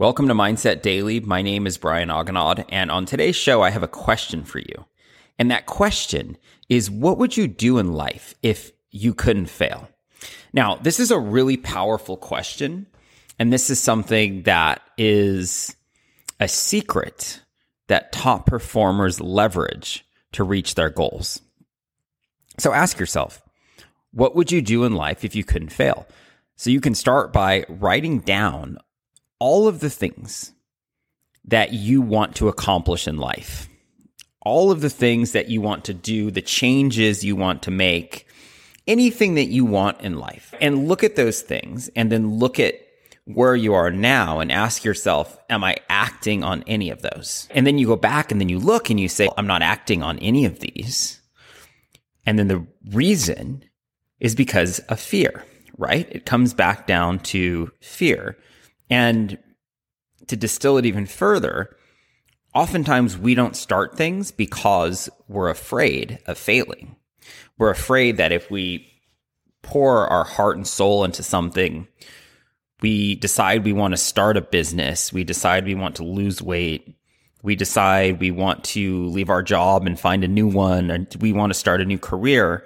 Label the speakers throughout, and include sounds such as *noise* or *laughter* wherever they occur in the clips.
Speaker 1: Welcome to Mindset Daily. My name is Brian Aganad, and on today's show, I have a question for you. And that question is what would you do in life if you couldn't fail? Now, this is a really powerful question, and this is something that is a secret that top performers leverage to reach their goals. So ask yourself, what would you do in life if you couldn't fail? So you can start by writing down all of the things that you want to accomplish in life, all of the things that you want to do, the changes you want to make, anything that you want in life, and look at those things and then look at where you are now and ask yourself, am I acting on any of those? And then you go back and then you look and you say, I'm not acting on any of these. And then the reason is because of fear, right? It comes back down to fear. And to distill it even further, oftentimes we don't start things because we're afraid of failing. We're afraid that if we pour our heart and soul into something, we decide we want to start a business, we decide we want to lose weight, we decide we want to leave our job and find a new one, and we want to start a new career.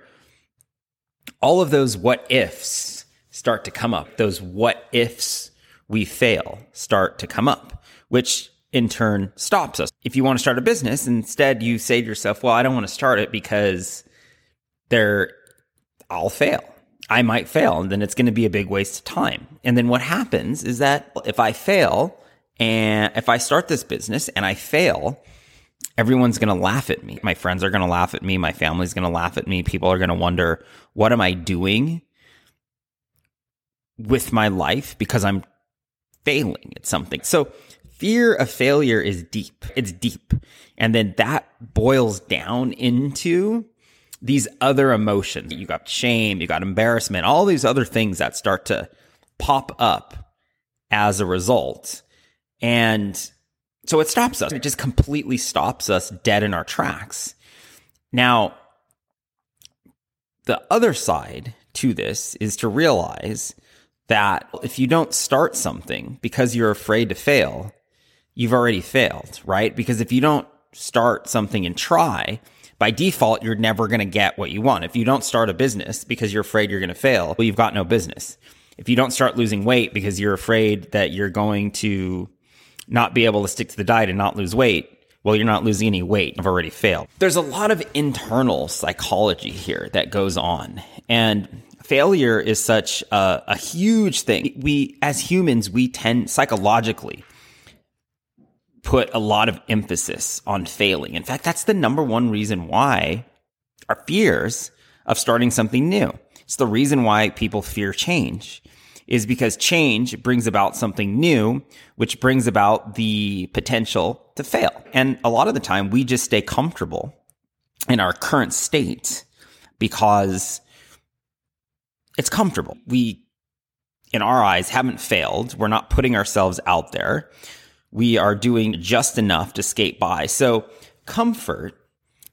Speaker 1: All of those what ifs start to come up. Those what ifs we fail start to come up, which in turn stops us. If you want to start a business, instead you say to yourself, well, I don't want to start it because there, I'll fail. I might fail and then it's going to be a big waste of time. And then what happens is that if I fail and if I start this business and I fail, everyone's going to laugh at me. My friends are going to laugh at me. My family's going to laugh at me. People are going to wonder, what am I doing with my life because I'm failing at something. So fear of failure is deep. It's deep. And then that boils down into these other emotions. You got shame, you got embarrassment, all these other things that start to pop up as a result. And so it stops us. It just completely stops us dead in our tracks. Now, the other side to this is to realize that if you don't start something because you're afraid to fail, you've already failed, right? Because if you don't start something and try, by default, you're never going to get what you want. If you don't start a business because you're afraid you're going to fail, well, you've got no business. If you don't start losing weight because you're afraid that you're going to not be able to stick to the diet and not lose weight, well, you're not losing any weight. I've already failed. There's a lot of internal psychology here that goes on. And failure is such a, a huge thing. We, as humans, we tend psychologically put a lot of emphasis on failing. In fact, that's the number one reason why our fears of starting something new. It's the reason why people fear change is because change brings about something new, which brings about the potential to fail. And a lot of the time we just stay comfortable in our current state because it's comfortable. We, in our eyes, haven't failed. We're not putting ourselves out there. We are doing just enough to skate by. So comfort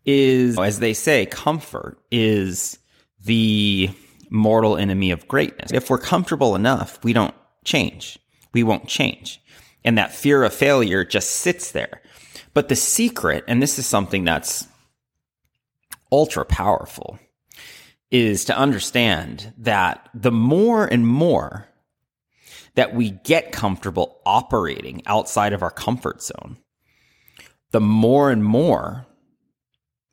Speaker 1: is, as they say, comfort is the mortal enemy of greatness. If we're comfortable enough, we don't change. We won't change. And that fear of failure just sits there. But the secret, and this is something that's ultra powerful, is to understand that the more and more that we get comfortable operating outside of our comfort zone, the more and more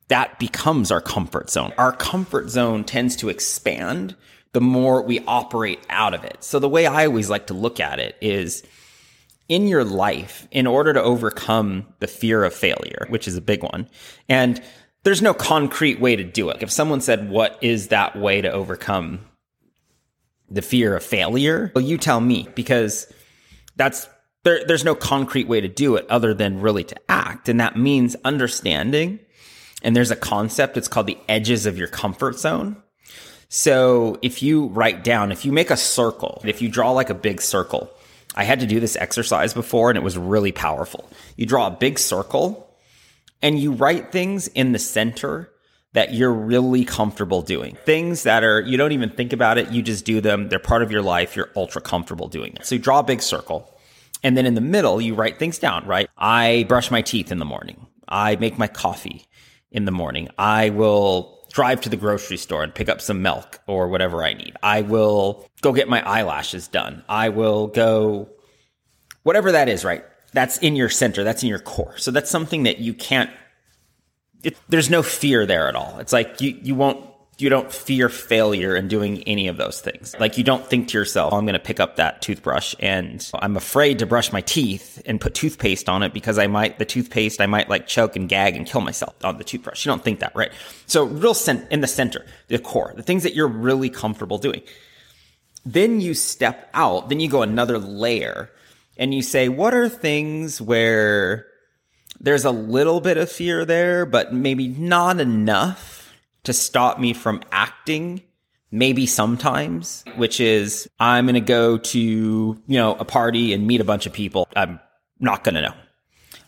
Speaker 1: that becomes our comfort zone. Our comfort zone tends to expand the more we operate out of it. So the way I always like to look at it is in your life, in order to overcome the fear of failure, which is a big one, and there's no concrete way to do it. If someone said, What is that way to overcome the fear of failure? Well, you tell me because that's there, there's no concrete way to do it other than really to act. And that means understanding. And there's a concept, it's called the edges of your comfort zone. So if you write down, if you make a circle, if you draw like a big circle, I had to do this exercise before and it was really powerful. You draw a big circle and you write things in the center that you're really comfortable doing. Things that are, you don't even think about it, you just do them. They're part of your life. You're ultra comfortable doing it. So you draw a big circle And then in the middle, you write things down, right? I brush my teeth in the morning. I make my coffee in the morning. I will drive to the grocery store and pick up some milk or whatever I need. I will go get my eyelashes done. I will go, whatever that is, right? That's in your center. That's in your core. So that's something that you can't, it, there's no fear there at all. It's like you, you won't you don't fear failure in doing any of those things. Like you don't think to yourself, oh, I'm going to pick up that toothbrush and I'm afraid to brush my teeth and put toothpaste on it because I might, the toothpaste, I might like choke and gag and kill myself on the toothbrush. You don't think that, right? So real cent- in the center, the core, the things that you're really comfortable doing. Then you step out, then you go another layer and you say, what are things where there's a little bit of fear there, but maybe not enough to stop me from acting maybe sometimes, which is I'm going to go to, you know, a party and meet a bunch of people. I'm not going to know.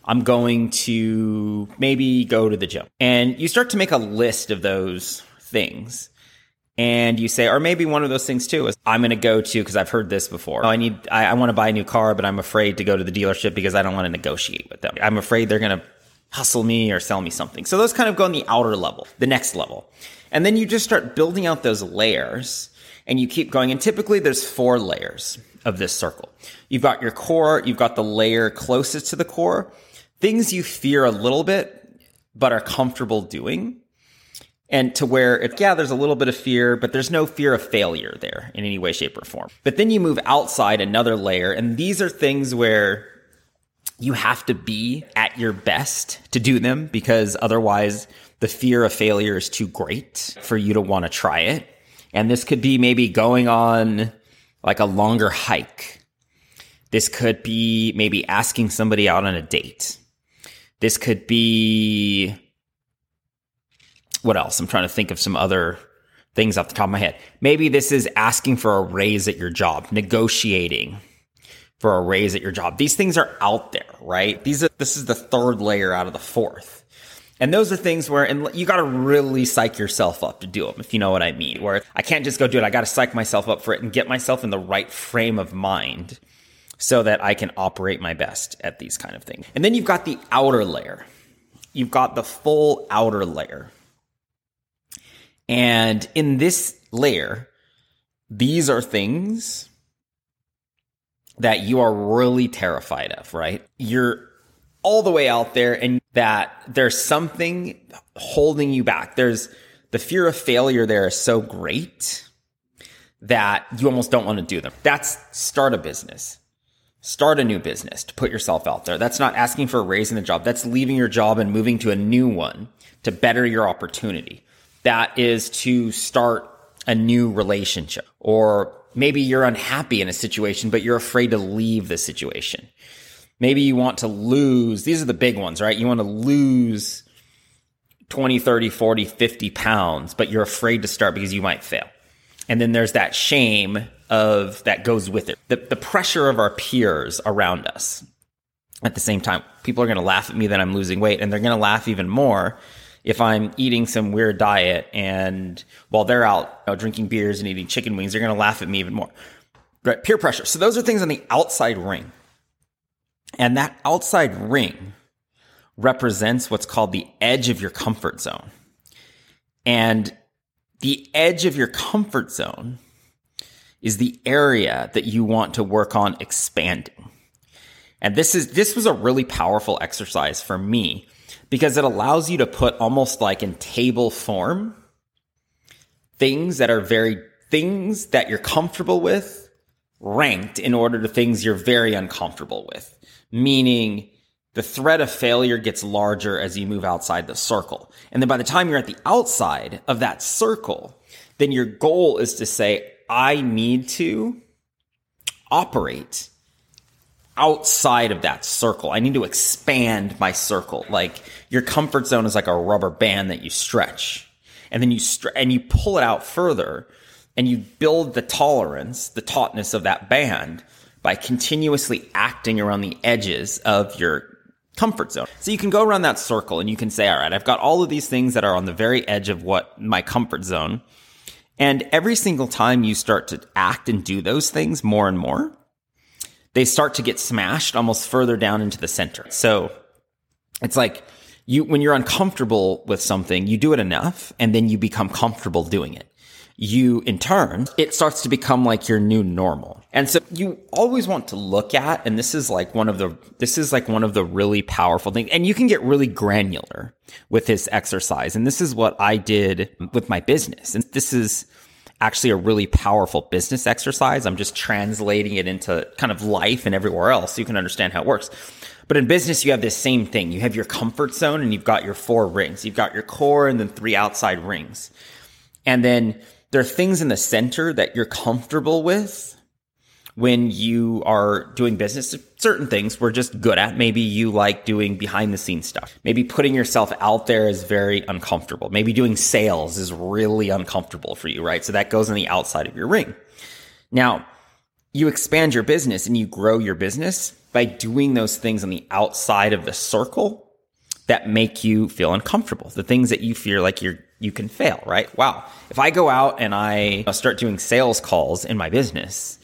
Speaker 1: I'm going to maybe go to the gym. And you start to make a list of those things. And you say, or maybe one of those things too is I'm going to go to, because I've heard this before. I need, I, I want to buy a new car, but I'm afraid to go to the dealership because I don't want to negotiate with them. I'm afraid they're going to hustle me or sell me something. So those kind of go on the outer level, the next level. And then you just start building out those layers and you keep going. And typically there's four layers of this circle. You've got your core, you've got the layer closest to the core, things you fear a little bit, but are comfortable doing. And to where, it, yeah, there's a little bit of fear, but there's no fear of failure there in any way, shape, or form. But then you move outside another layer, and these are things where you have to be at your best to do them because otherwise the fear of failure is too great for you to want to try it. And this could be maybe going on like a longer hike. This could be maybe asking somebody out on a date. This could be what else? I'm trying to think of some other things off the top of my head. Maybe this is asking for a raise at your job, negotiating for a raise at your job. These things are out there, right? These are, this is the third layer out of the fourth. And those are things where, and you got to really psych yourself up to do them, if you know what I mean. Where I can't just go do it. I got to psych myself up for it and get myself in the right frame of mind so that I can operate my best at these kind of things. And then you've got the outer layer. You've got the full outer layer. And in this layer, these are things that you are really terrified of, right? You're all the way out there and that there's something holding you back. There's the fear of failure there is so great that you almost don't want to do them. That's start a business. Start a new business to put yourself out there. That's not asking for a raise in the job. That's leaving your job and moving to a new one to better your opportunity. That is to start a new relationship or Maybe you're unhappy in a situation, but you're afraid to leave the situation. Maybe you want to lose. These are the big ones, right? You want to lose 20, 30, 40, 50 pounds, but you're afraid to start because you might fail. And then there's that shame of that goes with it. The, the pressure of our peers around us. At the same time, people are going to laugh at me that I'm losing weight and they're going to laugh even more if I'm eating some weird diet and while they're out you know, drinking beers and eating chicken wings, they're going to laugh at me even more. Right? Peer pressure. So those are things on the outside ring. And that outside ring represents what's called the edge of your comfort zone. And the edge of your comfort zone is the area that you want to work on expanding. And this is, this was a really powerful exercise for me because it allows you to put almost like in table form things that are very things that you're comfortable with ranked in order to things you're very uncomfortable with. Meaning the threat of failure gets larger as you move outside the circle. And then by the time you're at the outside of that circle, then your goal is to say, I need to operate outside of that circle. I need to expand my circle. Like your comfort zone is like a rubber band that you stretch and then you stretch and you pull it out further and you build the tolerance, the tautness of that band by continuously acting around the edges of your comfort zone. So you can go around that circle and you can say, all right, I've got all of these things that are on the very edge of what my comfort zone. And every single time you start to act and do those things more and more, they start to get smashed almost further down into the center. So it's like you, when you're uncomfortable with something, you do it enough and then you become comfortable doing it. You, in turn, it starts to become like your new normal. And so you always want to look at, and this is like one of the, this is like one of the really powerful things. And you can get really granular with this exercise. And this is what I did with my business. And this is, actually a really powerful business exercise. I'm just translating it into kind of life and everywhere else so you can understand how it works. But in business, you have this same thing. You have your comfort zone and you've got your four rings. You've got your core and then three outside rings. And then there are things in the center that you're comfortable with when you are doing business, certain things we're just good at. Maybe you like doing behind the scenes stuff. Maybe putting yourself out there is very uncomfortable. Maybe doing sales is really uncomfortable for you, right? So that goes on the outside of your ring. Now, you expand your business and you grow your business by doing those things on the outside of the circle that make you feel uncomfortable. The things that you fear like you're you can fail, right? Wow. If I go out and I start doing sales calls in my business,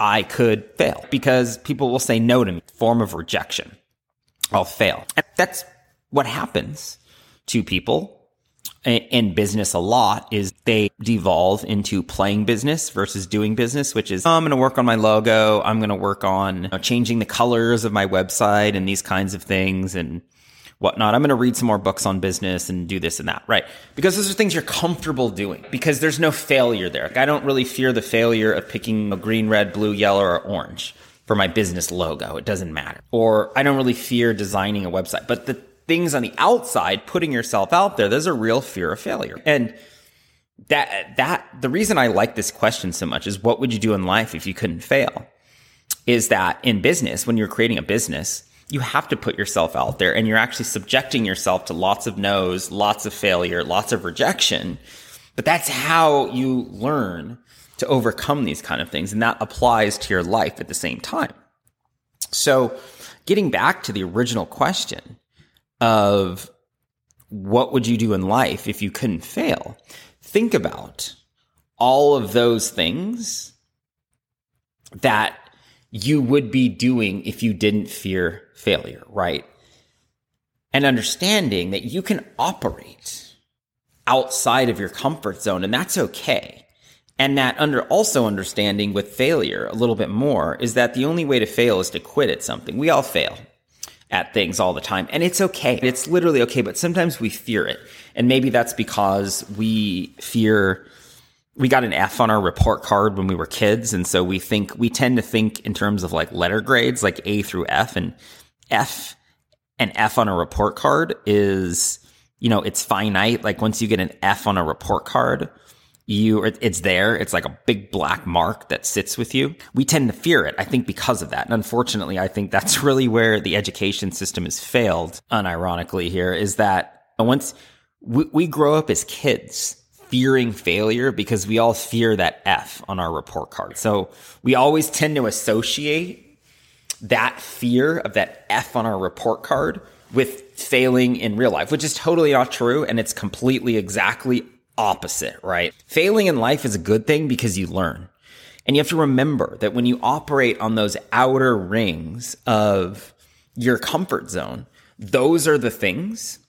Speaker 1: I could fail because people will say no to me, form of rejection. I'll fail. And that's what happens to people in business a lot is they devolve into playing business versus doing business, which is I'm going to work on my logo. I'm going to work on you know, changing the colors of my website and these kinds of things. And whatnot. I'm going to read some more books on business and do this and that, right? Because those are things you're comfortable doing because there's no failure there. Like I don't really fear the failure of picking a green, red, blue, yellow, or orange for my business logo. It doesn't matter. Or I don't really fear designing a website, but the things on the outside, putting yourself out there, there's a real fear of failure. And that, that, the reason I like this question so much is what would you do in life if you couldn't fail? Is that in business, when you're creating a business, you have to put yourself out there and you're actually subjecting yourself to lots of no's, lots of failure, lots of rejection. But that's how you learn to overcome these kind of things. And that applies to your life at the same time. So getting back to the original question of what would you do in life if you couldn't fail? Think about all of those things that you would be doing if you didn't fear failure, right? And understanding that you can operate outside of your comfort zone and that's okay. And that under also understanding with failure a little bit more is that the only way to fail is to quit at something. We all fail at things all the time and it's okay. It's literally okay, but sometimes we fear it. And maybe that's because we fear we got an F on our report card when we were kids. And so we think, we tend to think in terms of like letter grades, like A through F and F an F on a report card is, you know, it's finite. Like once you get an F on a report card, you, it's there. It's like a big black mark that sits with you. We tend to fear it, I think, because of that. And unfortunately, I think that's *laughs* really where the education system has failed, unironically here, is that once we, we grow up as kids fearing failure because we all fear that F on our report card. So we always tend to associate that fear of that F on our report card with failing in real life, which is totally not true. And it's completely exactly opposite, right? Failing in life is a good thing because you learn. And you have to remember that when you operate on those outer rings of your comfort zone, those are the things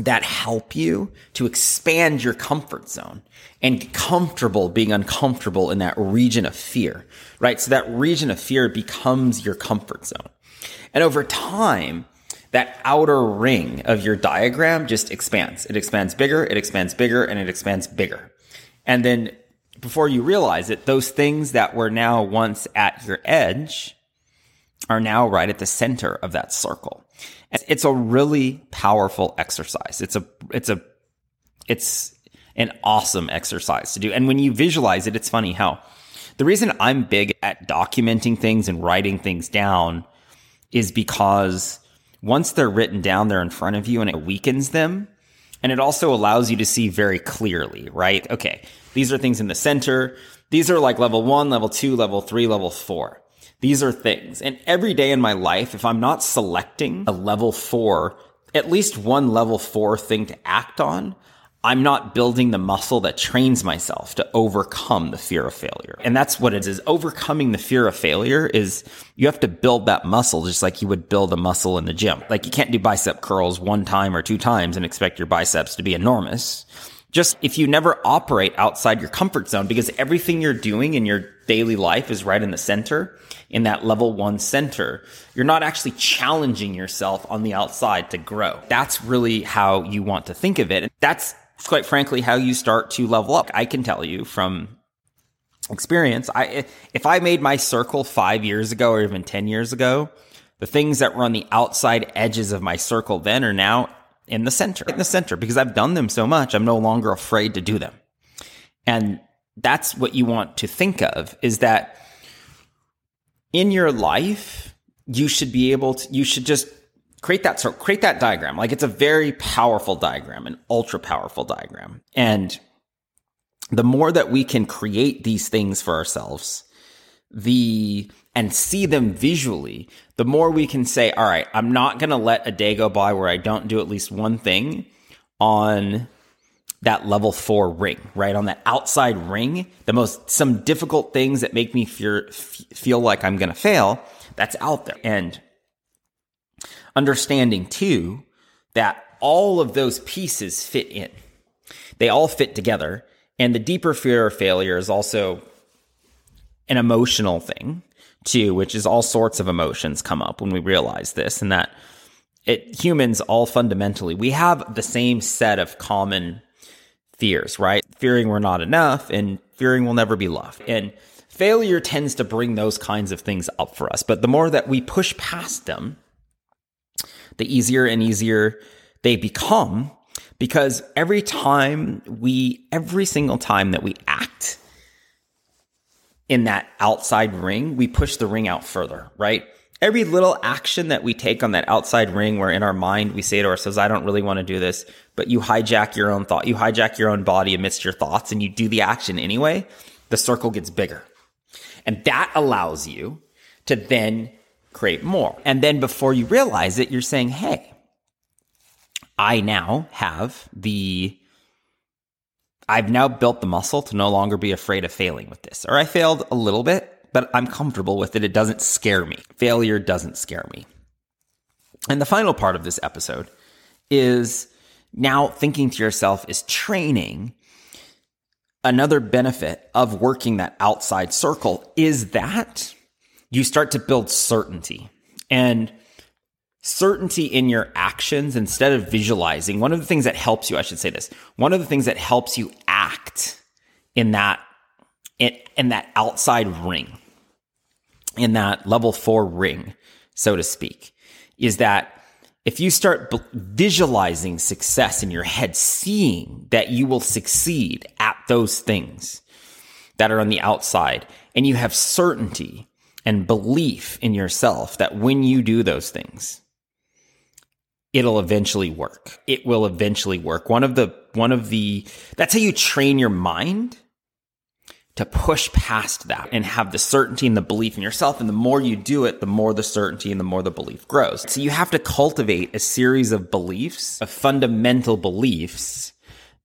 Speaker 1: that help you to expand your comfort zone and get comfortable being uncomfortable in that region of fear, right? So that region of fear becomes your comfort zone. And over time, that outer ring of your diagram just expands. It expands bigger, it expands bigger, and it expands bigger. And then before you realize it, those things that were now once at your edge are now right at the center of that circle. It's a really powerful exercise. It's a, it's a, it's an awesome exercise to do. And when you visualize it, it's funny how the reason I'm big at documenting things and writing things down is because once they're written down, they're in front of you and it weakens them. And it also allows you to see very clearly, right? Okay. These are things in the center. These are like level one, level two, level three, level four. These are things. And every day in my life, if I'm not selecting a level four, at least one level four thing to act on, I'm not building the muscle that trains myself to overcome the fear of failure. And that's what it is. Overcoming the fear of failure is you have to build that muscle just like you would build a muscle in the gym. Like you can't do bicep curls one time or two times and expect your biceps to be enormous. Just if you never operate outside your comfort zone because everything you're doing in your daily life is right in the center, in that level one center, you're not actually challenging yourself on the outside to grow. That's really how you want to think of it. And that's quite frankly how you start to level up. I can tell you from experience, I if I made my circle 5 years ago or even 10 years ago, the things that were on the outside edges of my circle then are now in the center. In the center because I've done them so much, I'm no longer afraid to do them. And that's what you want to think of is that in your life, you should be able to, you should just create that so create that diagram like it's a very powerful diagram an ultra powerful diagram and the more that we can create these things for ourselves the and see them visually the more we can say all right i'm not going to let a day go by where i don't do at least one thing on that level 4 ring right on that outside ring the most some difficult things that make me fear, feel like i'm going to fail that's out there and understanding too that all of those pieces fit in. They all fit together. And the deeper fear of failure is also an emotional thing too, which is all sorts of emotions come up when we realize this and that it humans all fundamentally, we have the same set of common fears, right? Fearing we're not enough and fearing we'll never be loved. And failure tends to bring those kinds of things up for us. But the more that we push past them, the easier and easier they become because every time we, every single time that we act in that outside ring, we push the ring out further, right? Every little action that we take on that outside ring where in our mind we say to ourselves, I don't really want to do this, but you hijack your own thought, you hijack your own body amidst your thoughts and you do the action anyway, the circle gets bigger. And that allows you to then create more. And then before you realize it, you're saying, Hey, I now have the, I've now built the muscle to no longer be afraid of failing with this. Or I failed a little bit, but I'm comfortable with it. It doesn't scare me. Failure doesn't scare me. And the final part of this episode is now thinking to yourself is training. Another benefit of working that outside circle is that you start to build certainty and certainty in your actions instead of visualizing. One of the things that helps you, I should say this, one of the things that helps you act in that, in, in that outside ring, in that level four ring, so to speak, is that if you start b- visualizing success in your head, seeing that you will succeed at those things that are on the outside, and you have certainty and belief in yourself that when you do those things, it'll eventually work. It will eventually work. One of the, one of the, that's how you train your mind to push past that and have the certainty and the belief in yourself. And the more you do it, the more the certainty and the more the belief grows. So you have to cultivate a series of beliefs, of fundamental beliefs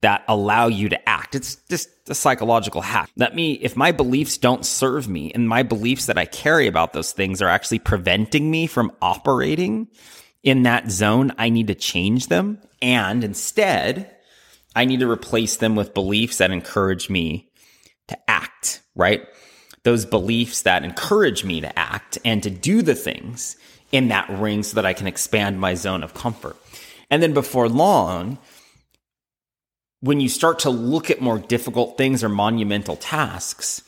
Speaker 1: that allow you to act. It's just a psychological hack. That me, if my beliefs don't serve me and my beliefs that I carry about those things are actually preventing me from operating in that zone, I need to change them. And instead, I need to replace them with beliefs that encourage me to act, right? Those beliefs that encourage me to act and to do the things in that ring so that I can expand my zone of comfort. And then before long, when you start to look at more difficult things or monumental tasks,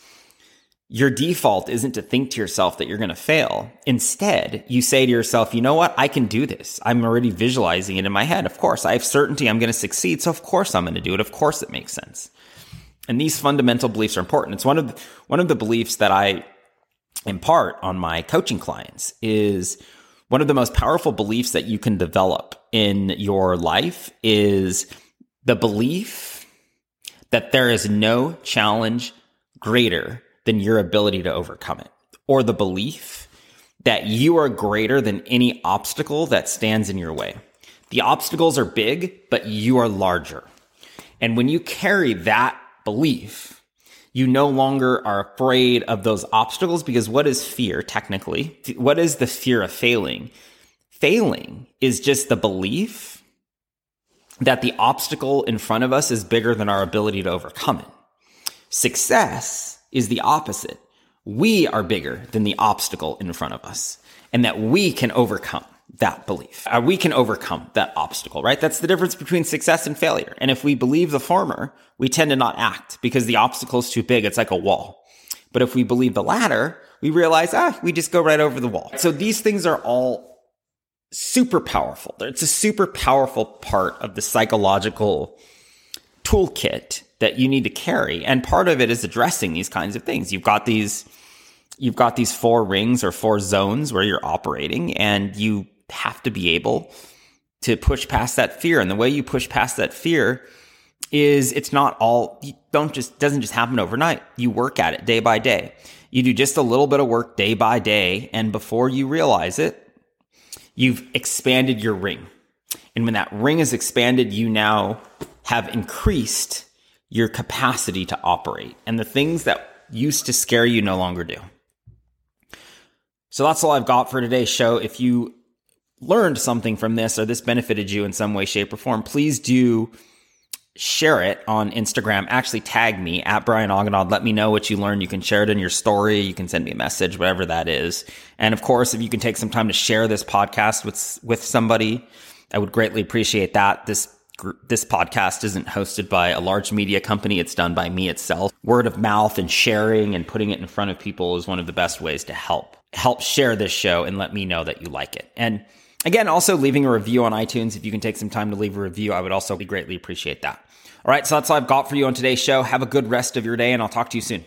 Speaker 1: your default isn't to think to yourself that you're going to fail. Instead, you say to yourself, you know what? I can do this. I'm already visualizing it in my head. Of course, I have certainty I'm going to succeed. So of course I'm going to do it. Of course it makes sense. And these fundamental beliefs are important. It's one of the, one of the beliefs that I impart on my coaching clients is one of the most powerful beliefs that you can develop in your life is the belief that there is no challenge greater than your ability to overcome it, or the belief that you are greater than any obstacle that stands in your way. The obstacles are big, but you are larger. And when you carry that belief, you no longer are afraid of those obstacles because what is fear technically? What is the fear of failing? Failing is just the belief that the obstacle in front of us is bigger than our ability to overcome it. Success is the opposite. We are bigger than the obstacle in front of us and that we can overcome that belief. Uh, we can overcome that obstacle, right? That's the difference between success and failure. And if we believe the former, we tend to not act because the obstacle is too big. It's like a wall. But if we believe the latter, we realize, ah, we just go right over the wall. So these things are all super powerful. It's a super powerful part of the psychological toolkit that you need to carry. And part of it is addressing these kinds of things. You've got these, you've got these four rings or four zones where you're operating and you have to be able to push past that fear. And the way you push past that fear is it's not all, you don't just, doesn't just happen overnight. You work at it day by day. You do just a little bit of work day by day. And before you realize it, you've expanded your ring. And when that ring is expanded, you now have increased your capacity to operate. And the things that used to scare you no longer do. So that's all I've got for today's show. If you learned something from this or this benefited you in some way, shape, or form, please do share it on Instagram. Actually, tag me at Brian Aganad. Let me know what you learned. You can share it in your story. You can send me a message, whatever that is. And of course, if you can take some time to share this podcast with with somebody, I would greatly appreciate that. This this podcast isn't hosted by a large media company. It's done by me itself. Word of mouth and sharing and putting it in front of people is one of the best ways to help help share this show and let me know that you like it. And Again, also leaving a review on iTunes. If you can take some time to leave a review, I would also be greatly appreciate that. All right. So that's all I've got for you on today's show. Have a good rest of your day and I'll talk to you soon.